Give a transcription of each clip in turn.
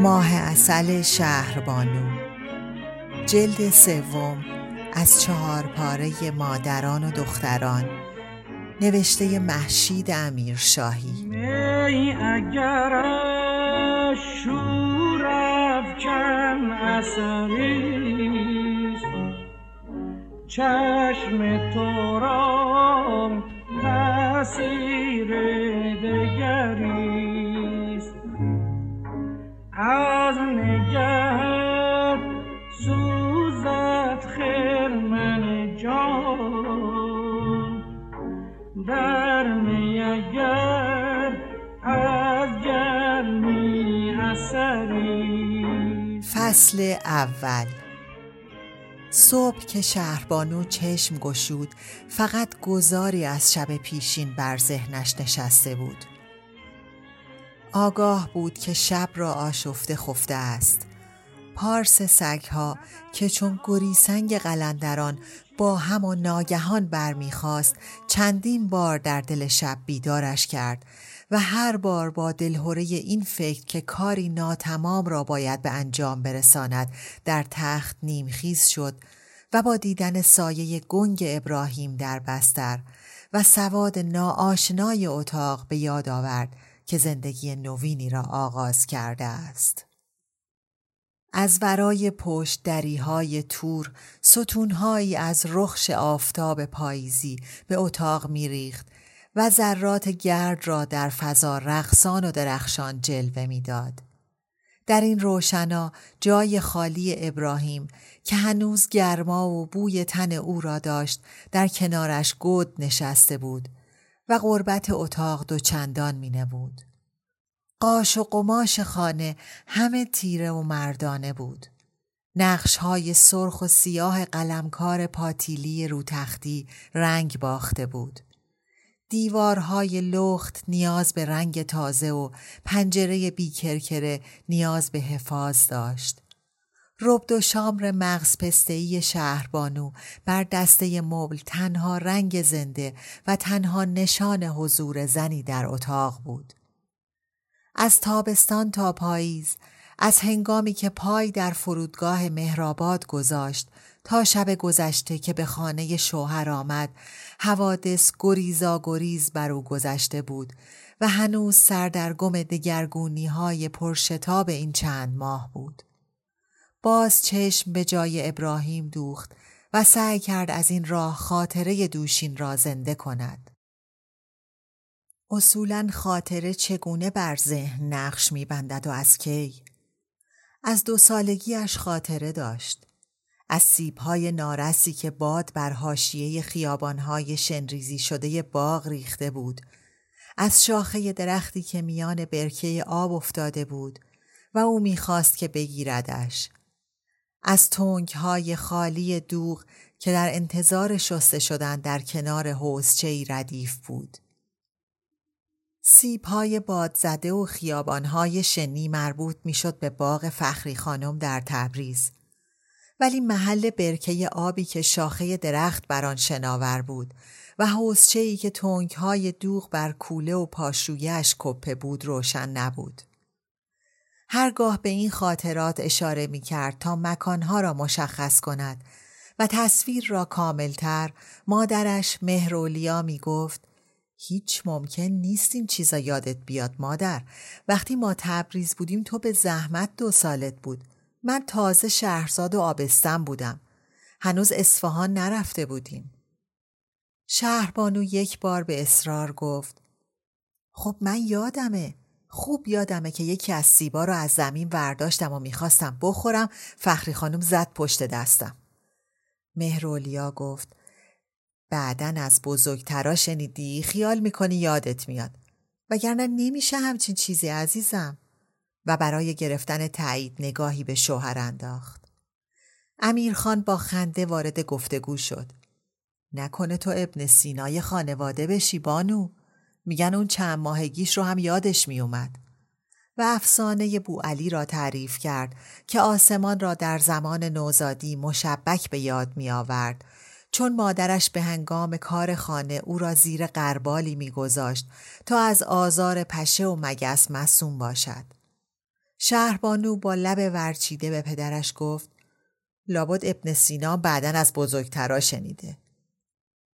ماه اصل شهربانو جلد سوم از چهار پاره مادران و دختران. نوشته محشید امیرشاهی. اگر شور افکن چشم تو را از نگهت سوزد خرمن جان. در میگر از فصل اول. صبح که شهربانو چشم گشود فقط گذاری از شب پیشین بر ذهنش نشسته بود. آگاه بود که شب را آشفته خفته است. پارس سگها که چون گریسنگ قلندران با هم و ناگهان برمیخواست چندین بار در دل شب بیدارش کرد و هر بار با دلهوره این فکر که کاری ناتمام را باید به انجام برساند در تخت نیمخیز شد و با دیدن سایه گنگ ابراهیم در بستر و سواد ناآشنای اتاق به یاد آورد. که زندگی نوینی را آغاز کرده است. از ورای پشت دریهای تور ستونهایی از رخش آفتاب پاییزی به اتاق میریخت و ذرات گرد را در فضا رقصان و درخشان جلوه می‌داد. در این روشنا جای خالی ابراهیم که هنوز گرما و بوی تن او را داشت در کنارش گود نشسته بود و غربت اتاق دو چندان می نبود. قاش و قماش خانه همه تیره و مردانه بود. نقش های سرخ و سیاه قلمکار پاتیلی روتختی رنگ باخته بود. دیوارهای لخت نیاز به رنگ تازه و پنجره بیکرکره نیاز به حفاظ داشت. ربد و شامر مغز پستهی شهربانو بر دسته مبل تنها رنگ زنده و تنها نشان حضور زنی در اتاق بود. از تابستان تا پاییز از هنگامی که پای در فرودگاه مهرآباد گذاشت تا شب گذشته که به خانه شوهر آمد حوادث گریزا گریز بر او گذشته بود و هنوز سردرگم دگرگونی های پرشتاب این چند ماه بود. باز چشم به جای ابراهیم دوخت و سعی کرد از این راه خاطره دوشین را زنده کند. اصولا خاطره چگونه بر ذهن نقش میبندد و از کی؟ از دو سالگیش خاطره داشت. از سیبهای نارسی که باد بر حاشیه خیابانهای شنریزی شده باغ ریخته بود از شاخه درختی که میان برکه آب افتاده بود و او می‌خواست که بگیردش از تونگهای خالی دوغ که در انتظار شسته شدن در کنار حوزچه ردیف بود سیبهای باد زده و خیابانهای شنی مربوط می‌شد به باغ فخری خانم در تبریز ولی محل برکه آبی که شاخه درخت بر آن شناور بود و حوزچه‌ای که تنگهای دوغ بر کوله و پاشویش کپه بود روشن نبود. هرگاه به این خاطرات اشاره می کرد تا مکانها را مشخص کند و تصویر را کاملتر مادرش مهرولیا می گفت هیچ ممکن نیست این چیزا یادت بیاد مادر وقتی ما تبریز بودیم تو به زحمت دو سالت بود من تازه شهرزاد و آبستن بودم. هنوز اصفهان نرفته بودیم. شهربانو یک بار به اصرار گفت خب من یادمه خوب یادمه که یکی از سیبا رو از زمین ورداشتم و می‌خواستم بخورم. فخری خانم زد پشت دستم. مهرولیا گفت بعدن از بزرگترا شنیدی؟ خیال می‌کنی یادت میاد. وگرنه نمیشه همچین چیزی عزیزم. و برای گرفتن تایید نگاهی به شوهر انداخت. امیرخان با خنده وارد گفتگو شد. نکنه تو ابن سینای خانواده بشی بانو. میگن اون چند ماهگیش رو هم یادش میومد و افسانه بو علی را تعریف کرد که آسمان را در زمان نوزادی مشبک به یاد می آورد چون مادرش به هنگام کار خانه او را زیر قربالی میگذاشت تا از آزار پشه و مگس مسوم باشد. شهربانو با لب ورچیده به پدرش گفت لابد ابن سینا بعدا از بزرگترا شنیده.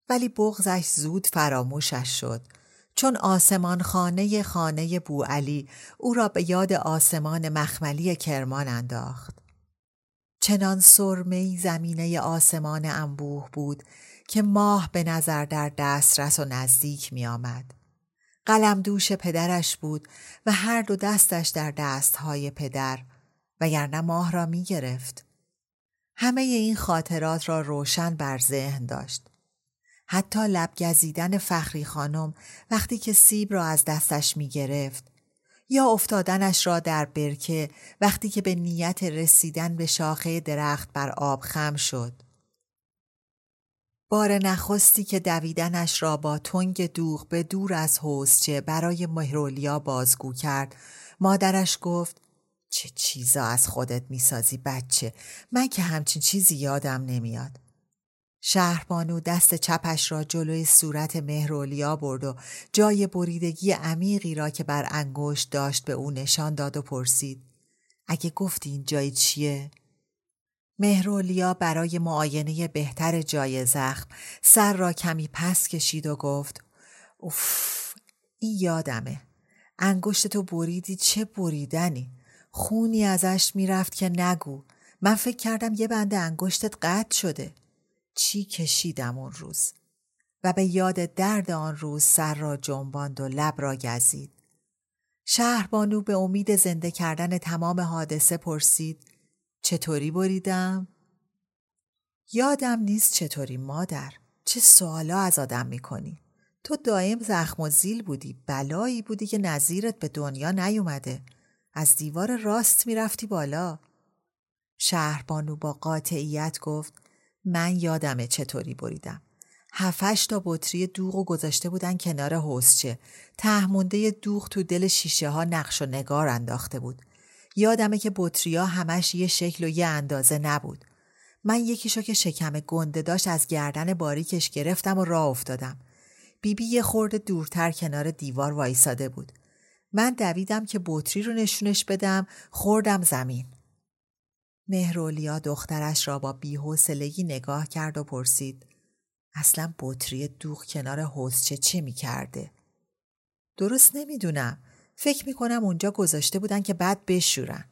ولی بغزش زود فراموشش شد چون آسمان خانه خانه بو علی او را به یاد آسمان مخملی کرمان انداخت. چنان سرمه زمینه آسمان انبوه بود که ماه به نظر در دسترس و نزدیک می آمد. قلم دوش پدرش بود و هر دو دستش در دستهای پدر و ماه را می گرفت. همه این خاطرات را روشن بر ذهن داشت. حتی لب گزیدن فخری خانم وقتی که سیب را از دستش می گرفت یا افتادنش را در برکه وقتی که به نیت رسیدن به شاخه درخت بر آب خم شد. بار نخستی که دویدنش را با تنگ دوغ به دور از حوزچه برای مهرولیا بازگو کرد. مادرش گفت چه چیزا از خودت می‌سازی بچه؟ من که همچین چیزی یادم نمیاد. شهربانو دست چپش را جلوی صورت مهرولیا برد و جای بریدگی عمیقی را که بر انگشت داشت به او نشان داد و پرسید. اگه گفتی این جای چیه؟ مهرولیا برای معاینه بهتر جای زخم سر را کمی پس کشید و گفت اوف این یادمه. انگشت تو بریدی چه بریدنی؟ خونی ازش می‌رفت که نگو. من فکر کردم یه بند انگشتت قطع شده. چی کشیدم اون روز؟ و به یاد درد آن روز سر را جنباند و لب را گزید. شهربانو به امید زنده کردن تمام حادثه پرسید چطوری بریدم؟ یادم نیست چطوری مادر. چه سوالا از آدم می‌کنی؟ تو دائم زخم و زیل بودی بلایی بودی که نظیرت به دنیا نیومده. از دیوار راست می‌رفتی بالا. شهربانو با قاطعیت گفت من یادمه چطوری بریدم. هفش تا بطری دوغ و گذاشته بودن کنار حوزچه. تهمونده دوغ تو دل شیشه ها نقش و نگار انداخته بود. یادمه که ها همش یه شکل و یه اندازه نبود. من یکیشو که شکم گنده داشت از گردن باریکش گرفتم و راه افتادم. بیبی یه خورده دورتر کنار دیوار وایساده بود. من دویدم که بطری رو نشونش بدم خوردم زمین. مهرولیا دخترش را با بیحوصلگی نگاه کرد و پرسید اصلا بطری دوغ کنار حوزچه چه می کرده؟ درست نمی‌دونم. فکر می‌کنم اونجا گذاشته بودن که بعد بشورن.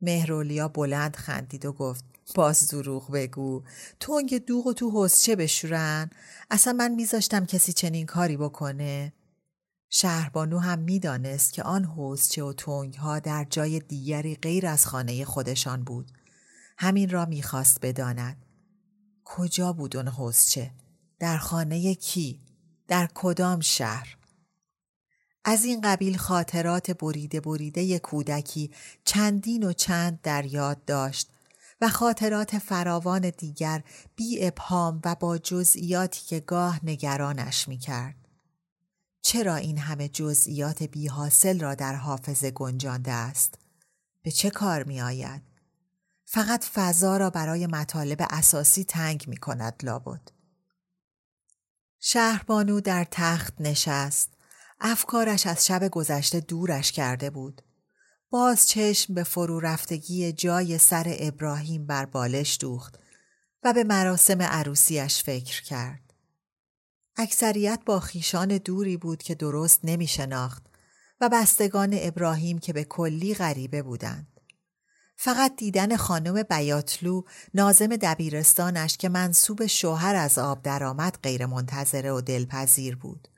مهرولیا بلند خندید و گفت باز دروغ بگو تنگ دوغ و تو حوزچه بشورن اصلا من میذاشتم کسی چنین کاری بکنه شهربانو هم می‌دانست که آن حوزچه و تونگ ها در جای دیگری غیر از خانه خودشان بود. همین را می‌خواست بداند. کجا بود اون حوزچه؟ در خانه کی؟ در کدام شهر؟ از این قبیل خاطرات بریده بریده کودکی چندین و چند در یاد داشت و خاطرات فراوان دیگر بی ابهام و با جزئیاتی که گاه نگرانش می کرد. چرا این همه جزئیات بی حاصل را در حافظه گنجانده است؟ به چه کار می آید؟ فقط فضا را برای مطالب اساسی تنگ می کند لابد. شهربانو در تخت نشست. افکارش از شب گذشته دورش کرده بود. باز چشم به فرو رفتگی جای سر ابراهیم بر بالش دوخت و به مراسم عروسیش فکر کرد. اکثریت با خیشان دوری بود که درست نمی شناخت و بستگان ابراهیم که به کلی غریبه بودند. فقط دیدن خانم بیاتلو نازم دبیرستانش که منصوب شوهر از آب درآمد غیر منتظره و دلپذیر بود.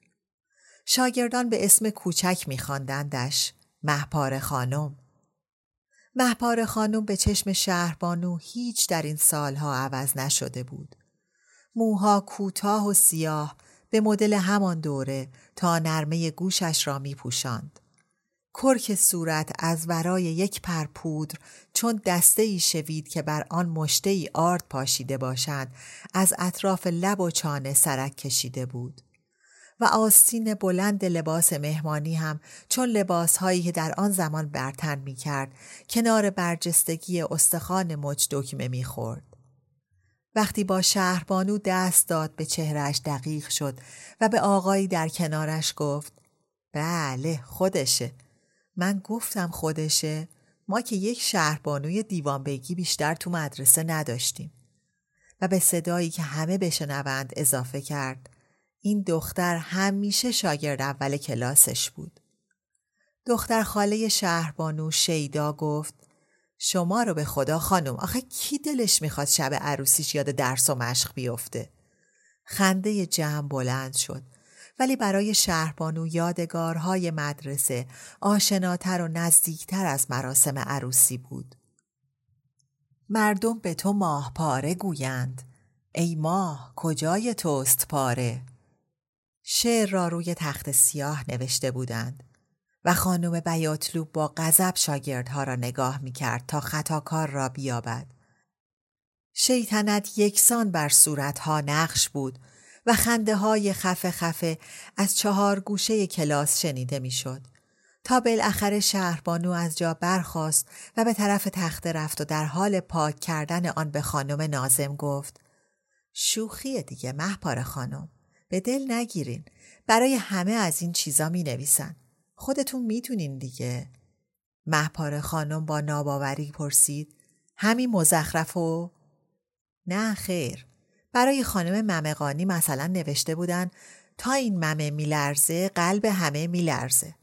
شاگردان به اسم کوچک میخواندندش محپار خانم محپار خانم به چشم شهربانو هیچ در این سالها عوض نشده بود موها کوتاه و سیاه به مدل همان دوره تا نرمه گوشش را می پوشند. کرک صورت از ورای یک پرپودر چون دسته ای شوید که بر آن مشته ای آرد پاشیده باشد از اطراف لب و چانه سرک کشیده بود. و آستین بلند لباس مهمانی هم چون لباسهایی که در آن زمان برتن می کرد کنار برجستگی استخوان مچ دکمه می خورد. وقتی با شهربانو دست داد به چهرش دقیق شد و به آقایی در کنارش گفت بله خودشه. من گفتم خودشه ما که یک شهربانوی دیوان بگی بیشتر تو مدرسه نداشتیم. و به صدایی که همه بشنوند اضافه کرد این دختر همیشه شاگرد اول کلاسش بود. دختر خاله شهربانو شیدا گفت شما رو به خدا خانم آخه کی دلش می‌خواد شب عروسیش یاد درس و مشق بیفته؟ خنده جمع بلند شد. ولی برای شهربانو یادگارهای مدرسه آشناتر و نزدیکتر از مراسم عروسی بود. مردم به تو ماه پاره گویند. ای ماه کجای توست پاره؟ شعر را روی تخت سیاه نوشته بودند. و خانم بیاتلو با غضب شاگردها را نگاه می کرد تا خطاکار را بیابد. شیطنت یکسان بر صورتها نقش بود و خنده های خفه خفه از چهار گوشه کلاس شنیده می‌شد. تا بالاخره شهربانو از جا برخاست و به طرف تخته رفت و در حال پاک کردن آن به خانم نازم گفت شوخی دیگه محپار خانم به دل نگیرین برای همه از این چیزا می نویسن خودتون می‌تونین دیگه. محپار خانم با ناباوری پرسید همین مزخرف و؟ نه خیر. برای خانم ممقانی مثلا نوشته بودن تا این ممه میلرزه قلب همه میلرزه.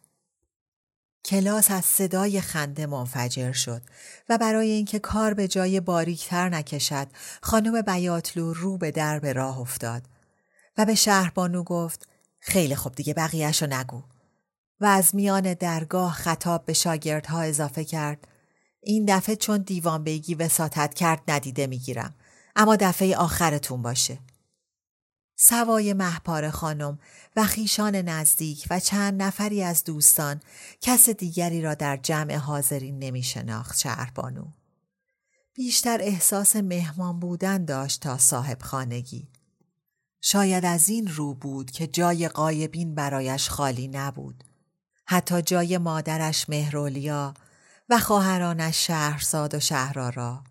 کلاس از صدای خنده منفجر شد و برای اینکه کار به جای باریکتر نکشد خانم بیاتلو رو به در به راه افتاد و به شهربانو گفت خیلی خوب دیگه بقیهش رو نگو. و از میان درگاه خطاب به شاگردها اضافه کرد این دفعه چون دیوان بیگی وساطت کرد ندیده می‌گیرم اما دفعه آخرتون باشه سوای محپار خانم و خیشان نزدیک و چند نفری از دوستان کس دیگری را در جمع حاضرین نمی شناخت شهربانو. بیشتر احساس مهمان بودن داشت تا صاحب خانگی. شاید از این رو بود که جای قایبین برایش خالی نبود. حتی جای مادرش مهرولیا و خواهرانش شهرزاد و شهرارا.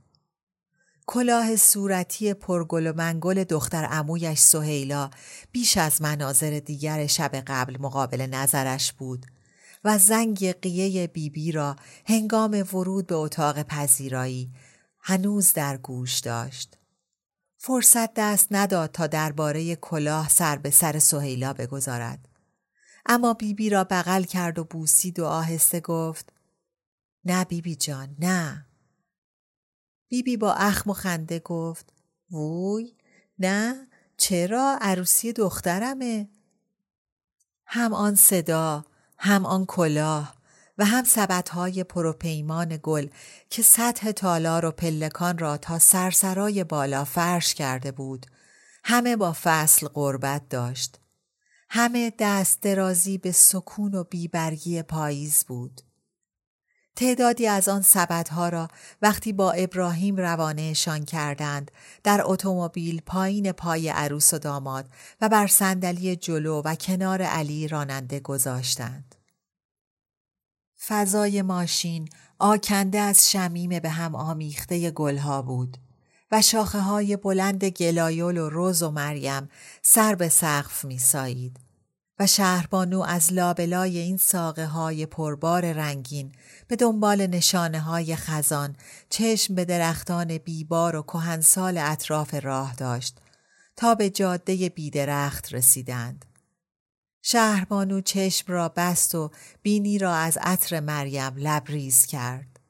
کلاه صورتی پرگل و منگل دختر امویش سهیلا بیش از مناظر دیگر شب قبل مقابل نظرش بود و زنگ قیه بیبی بی را هنگام ورود به اتاق پذیرایی هنوز در گوش داشت. فرصت دست نداد تا درباره کلاه سر به سر سهیلا بگذارد. اما بیبی بی را بغل کرد و بوسید و آهسته گفت نه بیبی بی جان نه. بیبی بی با اخم و خنده گفت ووی نه چرا عروسی دخترمه؟ هم آن صدا هم آن کلاه و هم سبدهای پروپیمان گل که سطح تالار و پلکان را تا سرسرای بالا فرش کرده بود همه با فصل قربت داشت همه دست درازی به سکون و بیبرگی پاییز بود تعدادی از آن سبدها را وقتی با ابراهیم روانهشان کردند در اتومبیل پایین پای عروس و داماد و بر صندلی جلو و کنار علی راننده گذاشتند. فضای ماشین آکنده از شمیم به هم آمیخته گلها بود و شاخه های بلند گلایول و روز و مریم سر به سقف می سایید و شهربانو از لابلای این ساقه های پربار رنگین به دنبال نشانه های خزان چشم به درختان بیبار و کهنسال اطراف راه داشت تا به جاده بیدرخت رسیدند. شهربانو چشم را بست و بینی را از عطر مریم لبریز کرد.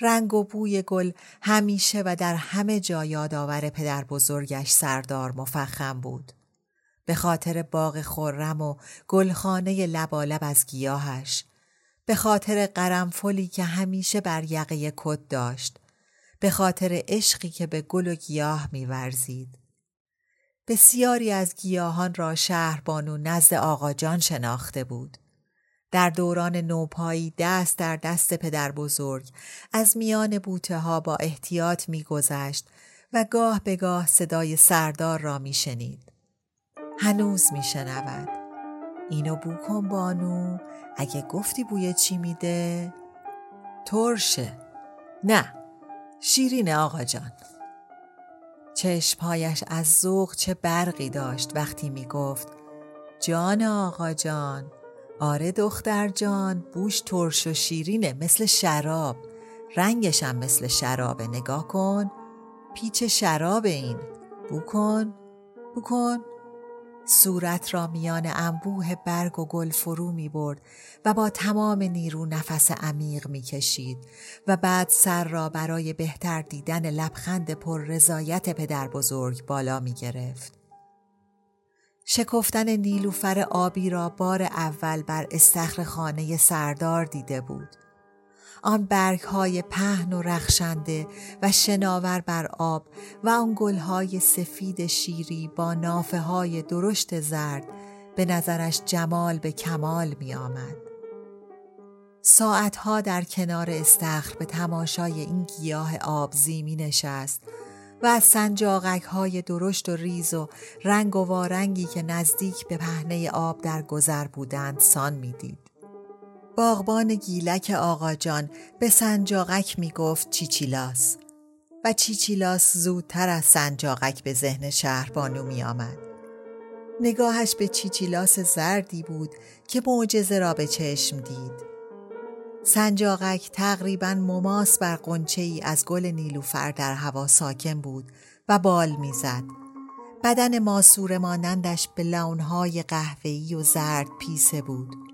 رنگ و بوی گل همیشه و در همه جا یادآور پدر بزرگش سردار مفخم بود. به خاطر باغ خرم و گلخانه لبالب از گیاهش به خاطر قرنفلی که همیشه بر یقه کد داشت به خاطر عشقی که به گل و گیاه میورزید بسیاری از گیاهان را شهربانو نزد آقا جان شناخته بود در دوران نوپایی دست در دست پدر بزرگ از میان بوته ها با احتیاط میگذشت و گاه به گاه صدای سردار را میشنید. هنوز میشنود. اینو بو کن بانو اگه گفتی بوی چی میده؟ ترشه. نه. شیرین آقا جان. چشمهایش از ذوق چه برقی داشت وقتی می‌گفت جان آقا جان آره دختر جان بوش ترش و شیرینه مثل شراب رنگشم مثل شرابه نگاه کن پیچ شراب این بو کن بو کن صورت را میان انبوه برگ و گل فرو می برد و با تمام نیرو نفس عمیق می کشید و بعد سر را برای بهتر دیدن لبخند پر رضایت پدر بزرگ بالا می گرفت. شکفتن نیلوفر آبی را بار اول بر استخر خانه سردار دیده بود. آن برگ های پهن و رخشنده و شناور بر آب و آن گل های سفید شیری با نافه های درشت زرد به نظرش جمال به کمال می آمد. ساعتها در کنار استخر به تماشای این گیاه آبزی می نشست و از سنجاقک های درشت و ریز و رنگ و وارنگی که نزدیک به پهنه آب در گذر بودند سان می‌دید. باغبان گیلک آقا جان به سنجاقک می گفت چیچیلاس و چیچیلاس زودتر از سنجاقک به ذهن شهربانو می آمد. نگاهش به چیچیلاس زردی بود که معجزه را به چشم دید. سنجاقک تقریبا مماس بر قنچه ای از گل نیلوفر در هوا ساکن بود و بال می‌زد. بدن ماسور مانندش به لونهای قهوه‌ای و زرد پیسه بود.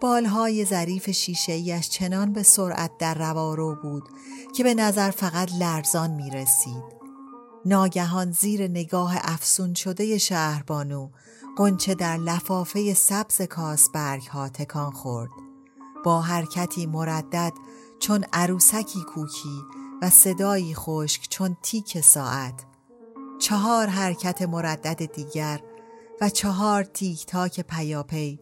بالهای ظریف شیشهیش چنان به سرعت در روارو بود که به نظر فقط لرزان می رسید. ناگهان زیر نگاه افسون شده شهربانو قنچه در لفافه سبز کاسبرگ ها تکان خورد. با حرکتی مردد چون عروسکی کوکی و صدایی خشک چون تیک ساعت چهار حرکت مردد دیگر و چهار تیک تاک پیاپی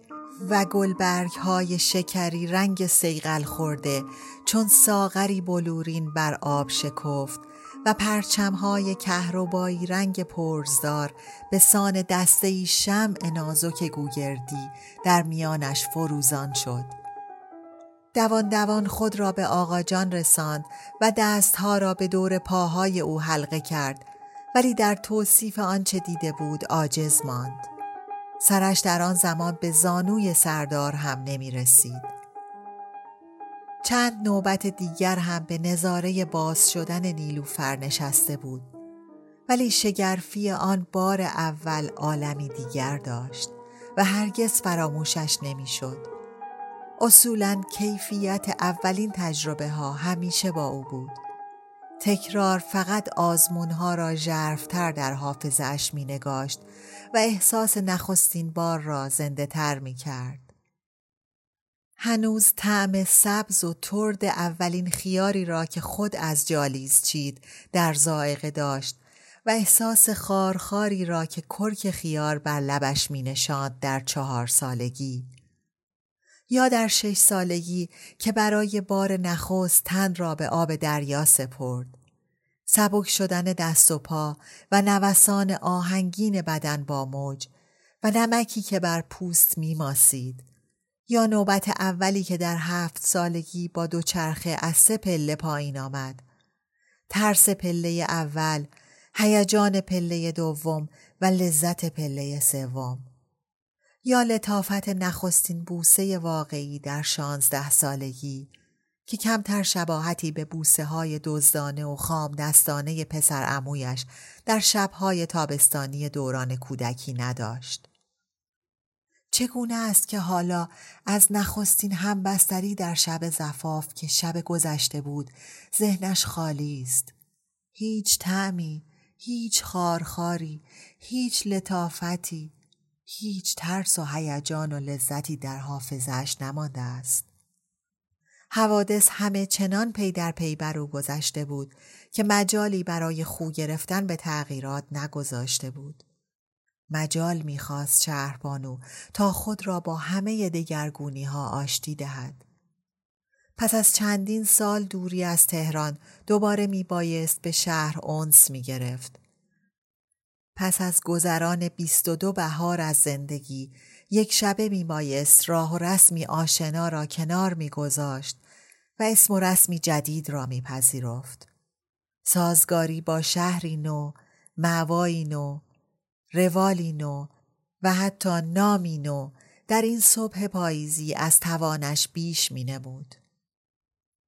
و گلبرگ های شکری رنگ سیغل خورده چون ساغری بلورین بر آب شکفت و پرچم های کهربایی رنگ پرزدار به سان دسته ای شمع نازک گوگردی در میانش فروزان شد. دوان دوان خود را به آقا جان رساند و دستها را به دور پاهای او حلقه کرد ولی در توصیف آنچه دیده بود عاجز ماند. سرش در آن زمان به زانوی سردار هم نمی رسید. چند نوبت دیگر هم به نظاره باز شدن نیلوفر نشسته بود. ولی شگرفی آن بار اول عالمی دیگر داشت و هرگز فراموشش نمی‌شد. اصولا کیفیت اولین تجربه ها همیشه با او بود. تکرار فقط آزمون ها را جرفتر در حافظه می نگاشت و احساس نخستین بار را زنده تر می کرد. هنوز طعم سبز و ترد اولین خیاری را که خود از جالیز چید در زائقه داشت و احساس خارخاری را که کرک خیار بر لبش می نشاند در چهار سالگی. یا در شش سالگی که برای بار نخست تن را به آب دریا سپرد. سبک شدن دست و پا و نوسان آهنگین بدن با موج و نمکی که بر پوست میماسید یا نوبت اولی که در هفت سالگی با دو چرخه از سه پله پایین آمد. ترس پله اول هیجان پله دوم و لذت پله سوم. یا لطافت نخستین بوسه واقعی در شانزده سالگی که کمتر شباهتی به بوسه های دزدانه و خام دستانه پسر امویش در شبهای تابستانی دوران کودکی نداشت. چگونه است که حالا از نخستین همبستری در شب زفاف که شب گذشته بود ذهنش خالی است. هیچ تعمی، هیچ خارخاری، هیچ لطافتی، هیچ ترس و هیجان و لذتی در حافظش نمانده است. حوادث همه چنان پی در پی بر او گذشته بود که مجالی برای خو گرفتن به تغییرات نگذاشته بود. مجال می‌خواست شهربانو تا خود را با همه دگرگونی ها آشتی دهد. پس از چندین سال دوری از تهران دوباره می بایست به شهر اونس می گرفت. پس از گذران بیست و دو بهار از زندگی یک شبه می بایست راه و رسمی آشنا را کنار می گذاشت و اسم و رسمی جدید را می پذیرفت. سازگاری با شهری نو، معوایی نو، روالی نو و حتی نامی نو در این صبح پاییزی از توانش بیش می نمود.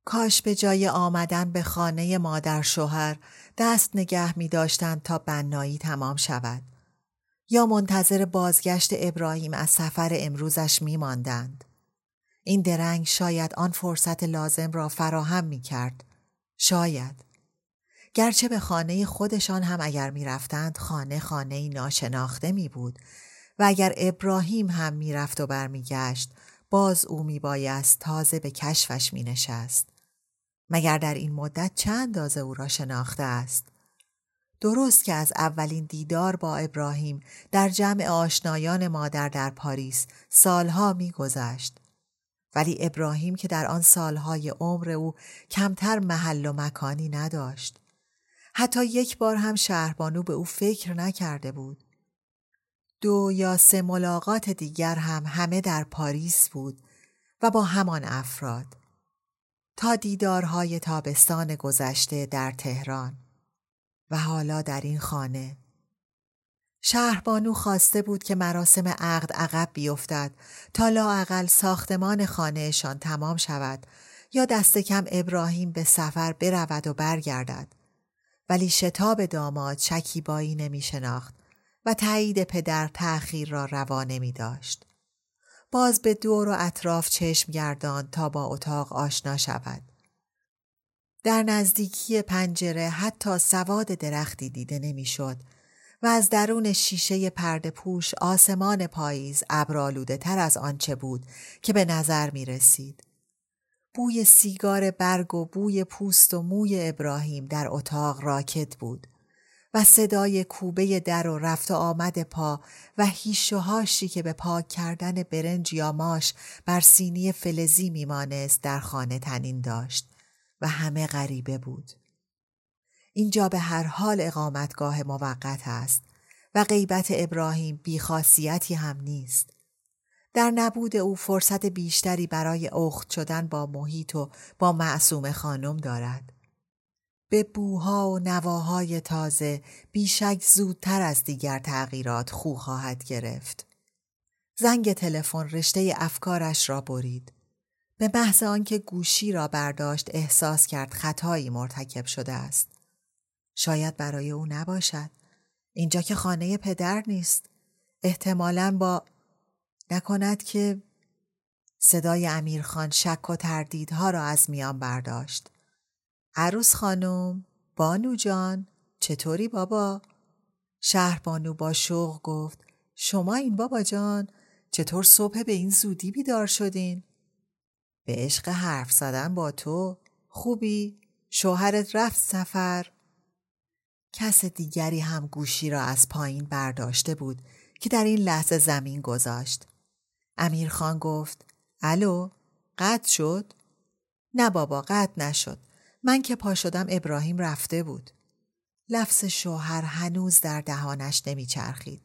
کاش به جای آمدن به خانه مادر شوهر دست نگه می داشتند تا بنایی تمام شود. یا منتظر بازگشت ابراهیم از سفر امروزش می ماندند. این درنگ شاید آن فرصت لازم را فراهم می کرد. شاید. گرچه به خانه خودشان هم اگر می رفتند خانه خانه ناشناخته می بود و اگر ابراهیم هم می رفت و برمیگشت باز او می بایست تازه به کشفش می نشست. مگر در این مدت چند اندازه او را شناخته است؟ درست که از اولین دیدار با ابراهیم در جمع آشنایان مادر در پاریس سالها میگذشت. ولی ابراهیم که در آن سالهای عمر او کمتر محل و مکانی نداشت. حتی یک بار هم شهربانو به او فکر نکرده بود. دو یا سه ملاقات دیگر هم همه در پاریس بود و با همان افراد. تا دیدارهای تابستان گذشته در تهران و حالا در این خانه شهربانو خواسته بود که مراسم عقد عقب بیفتد تا لااقل ساختمان خانهشان تمام شود یا دست کم ابراهیم به سفر برود و برگردد ولی شتاب داماد شکیبایی نمی شناخت و تایید پدر تأخیر را روا نمی داشت. باز به دور و اطراف چشم گردان تا با اتاق آشنا شود. در نزدیکی پنجره حتی سواد درختی دیده نمی‌شد و از درون شیشه پرده پوش آسمان پاییز ابرالوده تر از آنچه بود که به نظر می رسید. بوی سیگار برگ و بوی پوست و موی ابراهیم در اتاق راکت بود صدای کوبه در و رفت و آمد پا و هیش و هاشی که به پاک کردن برنج یا ماش بر سینی فلزی میمانست در خانه تنین داشت و همه غریبه بود. اینجا به هر حال اقامتگاه موقت است و غیبت ابراهیم بیخاصیتی هم نیست. در نبود او فرصت بیشتری برای اخت شدن با محیط و با معصوم خانم دارد. به بوها و نواهای تازه بیشک زودتر از دیگر تغییرات خو خواهد گرفت. زنگ تلفن رشته افکارش را برید. به محض آنکه گوشی را برداشت احساس کرد خطایی مرتکب شده است. شاید برای او نباشد. اینجا که خانه پدر نیست. احتمالا با نکند که صدای امیرخان شک و تردیدها را از میان برداشت. عروس خانم، بانو جان، چطوری بابا؟ شهر بانو با شوق گفت شما این بابا جان چطور صبح به این زودی بیدار شدین؟ به عشق حرف زدن با تو خوبی؟ شوهرت رفت سفر؟ کس دیگری هم گوشی را از پایین برداشته بود که در این لحظه زمین گذاشت. امیرخان گفت الو قطع شد؟ نه بابا قطع نشد. من که پا شدم ابراهیم رفته بود. لفظ شوهر هنوز در دهانش نمیچرخید.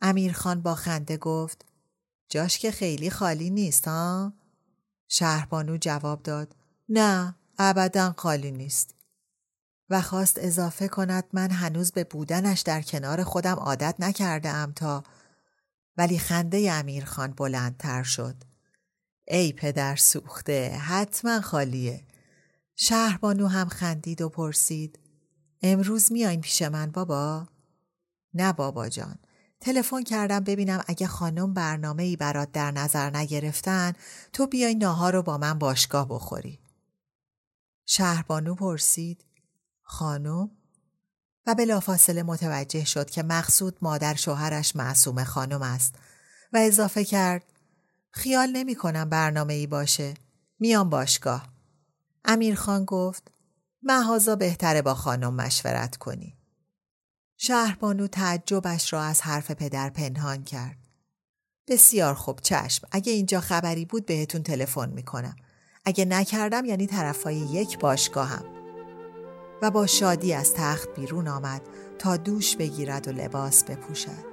امیرخان با خنده گفت جاش که خیلی خالی نیست ها؟ شهربانو جواب داد نه ابدا خالی نیست. و خواست اضافه کند من هنوز به بودنش در کنار خودم عادت نکرده ام تا ولی خنده امیرخان بلندتر شد. ای پدر سوخته حتما خالیه. شهربانو هم خندید و پرسید امروز میاین پیش من بابا؟ نه بابا جان. تلفن کردم ببینم اگه خانم برنامه ای برات در نظر نگرفتن تو بیای ناهار رو با من باشگاه بخوری. شهربانو پرسید خانم و بلافاصله متوجه شد که مقصود مادر شوهرش معصوم خانم است و اضافه کرد خیال نمی کنم برنامه ای باشه. میام باشگاه. امیرخان گفت محازا بهتره با خانم مشورت کنی. شهربانو تعجبش را از حرف پدر پنهان کرد. بسیار خوب چشم. اگه اینجا خبری بود بهتون تلفن می‌کنم. اگه نکردم یعنی طرفای یک باشگاهم. و با شادی از تخت بیرون آمد تا دوش بگیرد و لباس بپوشد.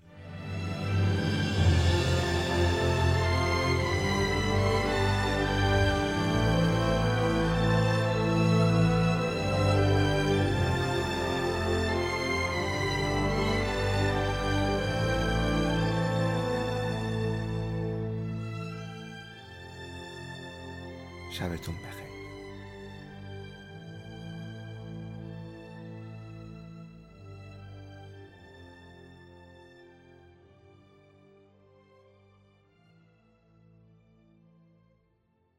tomber.